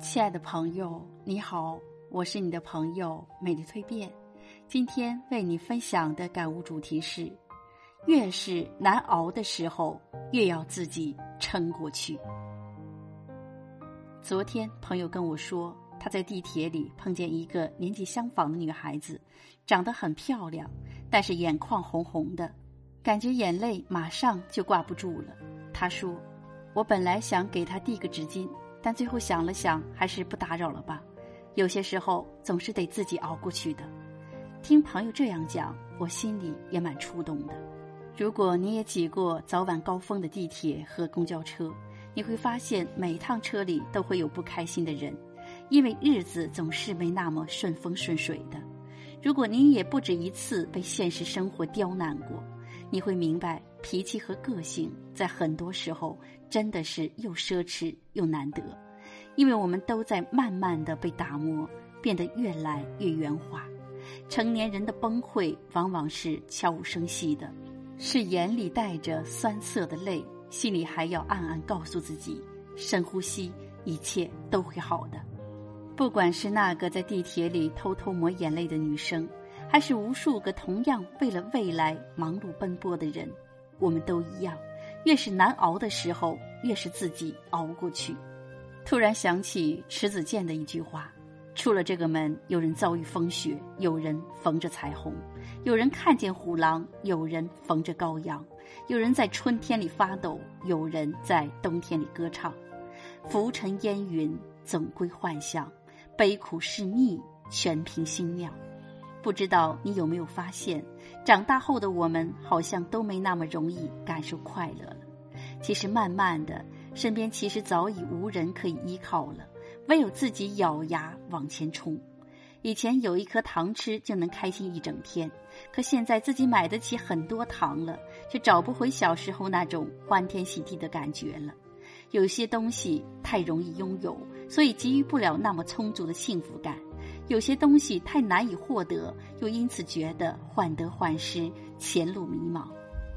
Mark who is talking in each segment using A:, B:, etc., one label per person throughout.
A: 亲爱的朋友，你好，我是你的朋友美丽蜕变。今天为你分享的感悟主题是：越是难熬的时候，越要自己撑过去。昨天朋友跟我说，他在地铁里碰见一个年纪相仿的女孩子，长得很漂亮，但是眼眶红红的，感觉眼泪马上就挂不住了。他说：“我本来想给她递个纸巾。”但最后想了想，还是不打扰了吧。有些时候总是得自己熬过去的。听朋友这样讲，我心里也蛮触动的。如果你也挤过早晚高峰的地铁和公交车，你会发现每趟车里都会有不开心的人，因为日子总是没那么顺风顺水的。如果您也不止一次被现实生活刁难过，你会明白，脾气和个性在很多时候真的是又奢侈又难得，因为我们都在慢慢的被打磨，变得越来越圆滑。成年人的崩溃往往是悄无声息的，是眼里带着酸涩的泪，心里还要暗暗告诉自己：深呼吸，一切都会好的。不管是那个在地铁里偷偷抹眼泪的女生。还是无数个同样为了未来忙碌奔波的人，我们都一样。越是难熬的时候，越是自己熬过去。突然想起迟子建的一句话：“出了这个门，有人遭遇风雪，有人逢着彩虹，有人看见虎狼，有人逢着羔羊，有人在春天里发抖，有人在冬天里歌唱。浮尘烟云，总归幻想；悲苦是逆，全凭心妙。”不知道你有没有发现，长大后的我们好像都没那么容易感受快乐了。其实慢慢的，身边其实早已无人可以依靠了，唯有自己咬牙往前冲。以前有一颗糖吃就能开心一整天，可现在自己买得起很多糖了，却找不回小时候那种欢天喜地的感觉了。有些东西太容易拥有，所以给予不了那么充足的幸福感。有些东西太难以获得，又因此觉得患得患失，前路迷茫。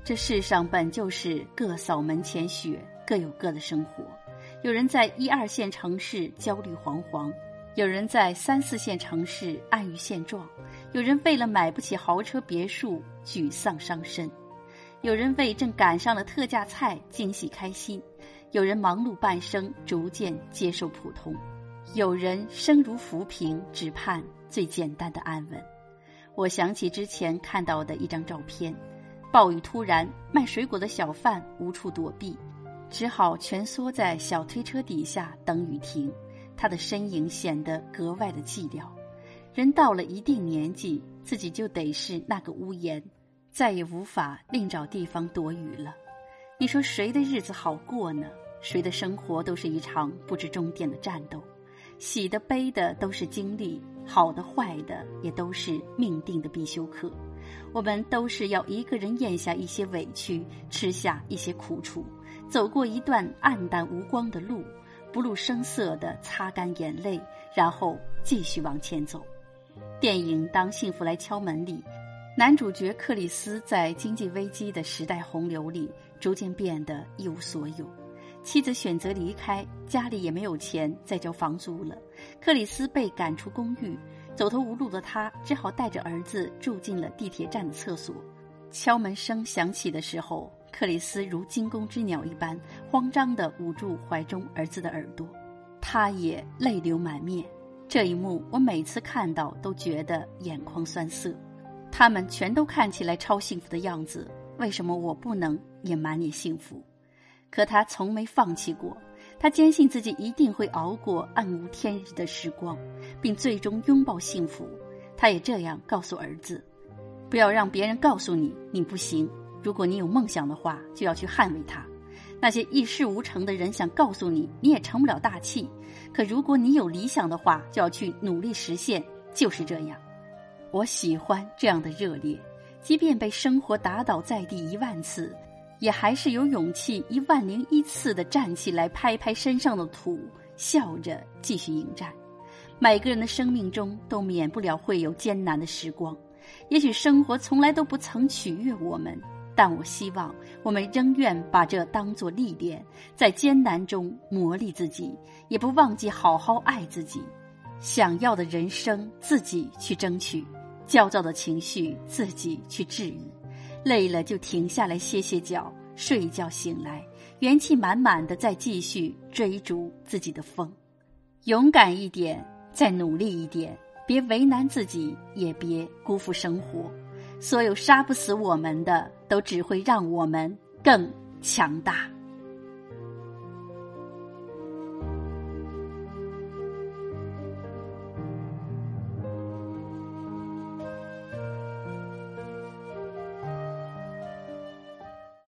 A: 这世上本就是各扫门前雪，各有各的生活。有人在一二线城市焦虑惶惶，有人在三四线城市安于现状，有人为了买不起豪车别墅沮丧伤身，有人为正赶上了特价菜惊喜开心，有人忙碌半生，逐渐接受普通。有人生如浮萍，只盼最简单的安稳。我想起之前看到的一张照片：暴雨突然，卖水果的小贩无处躲避，只好蜷缩在小推车底下等雨停。他的身影显得格外的寂寥。人到了一定年纪，自己就得是那个屋檐，再也无法另找地方躲雨了。你说谁的日子好过呢？谁的生活都是一场不知终点的战斗。喜的悲的都是经历，好的坏的也都是命定的必修课。我们都是要一个人咽下一些委屈，吃下一些苦楚，走过一段暗淡无光的路，不露声色的擦干眼泪，然后继续往前走。电影《当幸福来敲门》里，男主角克里斯在经济危机的时代洪流里，逐渐变得一无所有。妻子选择离开，家里也没有钱再交房租了。克里斯被赶出公寓，走投无路的他只好带着儿子住进了地铁站的厕所。敲门声响起的时候，克里斯如惊弓之鸟一般，慌张地捂住怀中儿子的耳朵，他也泪流满面。这一幕我每次看到都觉得眼眶酸涩。他们全都看起来超幸福的样子，为什么我不能也满脸幸福？可他从没放弃过，他坚信自己一定会熬过暗无天日的时光，并最终拥抱幸福。他也这样告诉儿子：“不要让别人告诉你你不行。如果你有梦想的话，就要去捍卫它。那些一事无成的人想告诉你你也成不了大器。可如果你有理想的话，就要去努力实现。就是这样。我喜欢这样的热烈，即便被生活打倒在地一万次。”也还是有勇气一万零一次的站起来，拍拍身上的土，笑着继续迎战。每个人的生命中都免不了会有艰难的时光，也许生活从来都不曾取悦我们，但我希望我们仍愿把这当作历练，在艰难中磨砺自己，也不忘记好好爱自己。想要的人生自己去争取，焦躁的情绪自己去治愈。累了就停下来歇歇脚，睡一觉醒来，元气满满的再继续追逐自己的风。勇敢一点，再努力一点，别为难自己，也别辜负生活。所有杀不死我们的，都只会让我们更强大。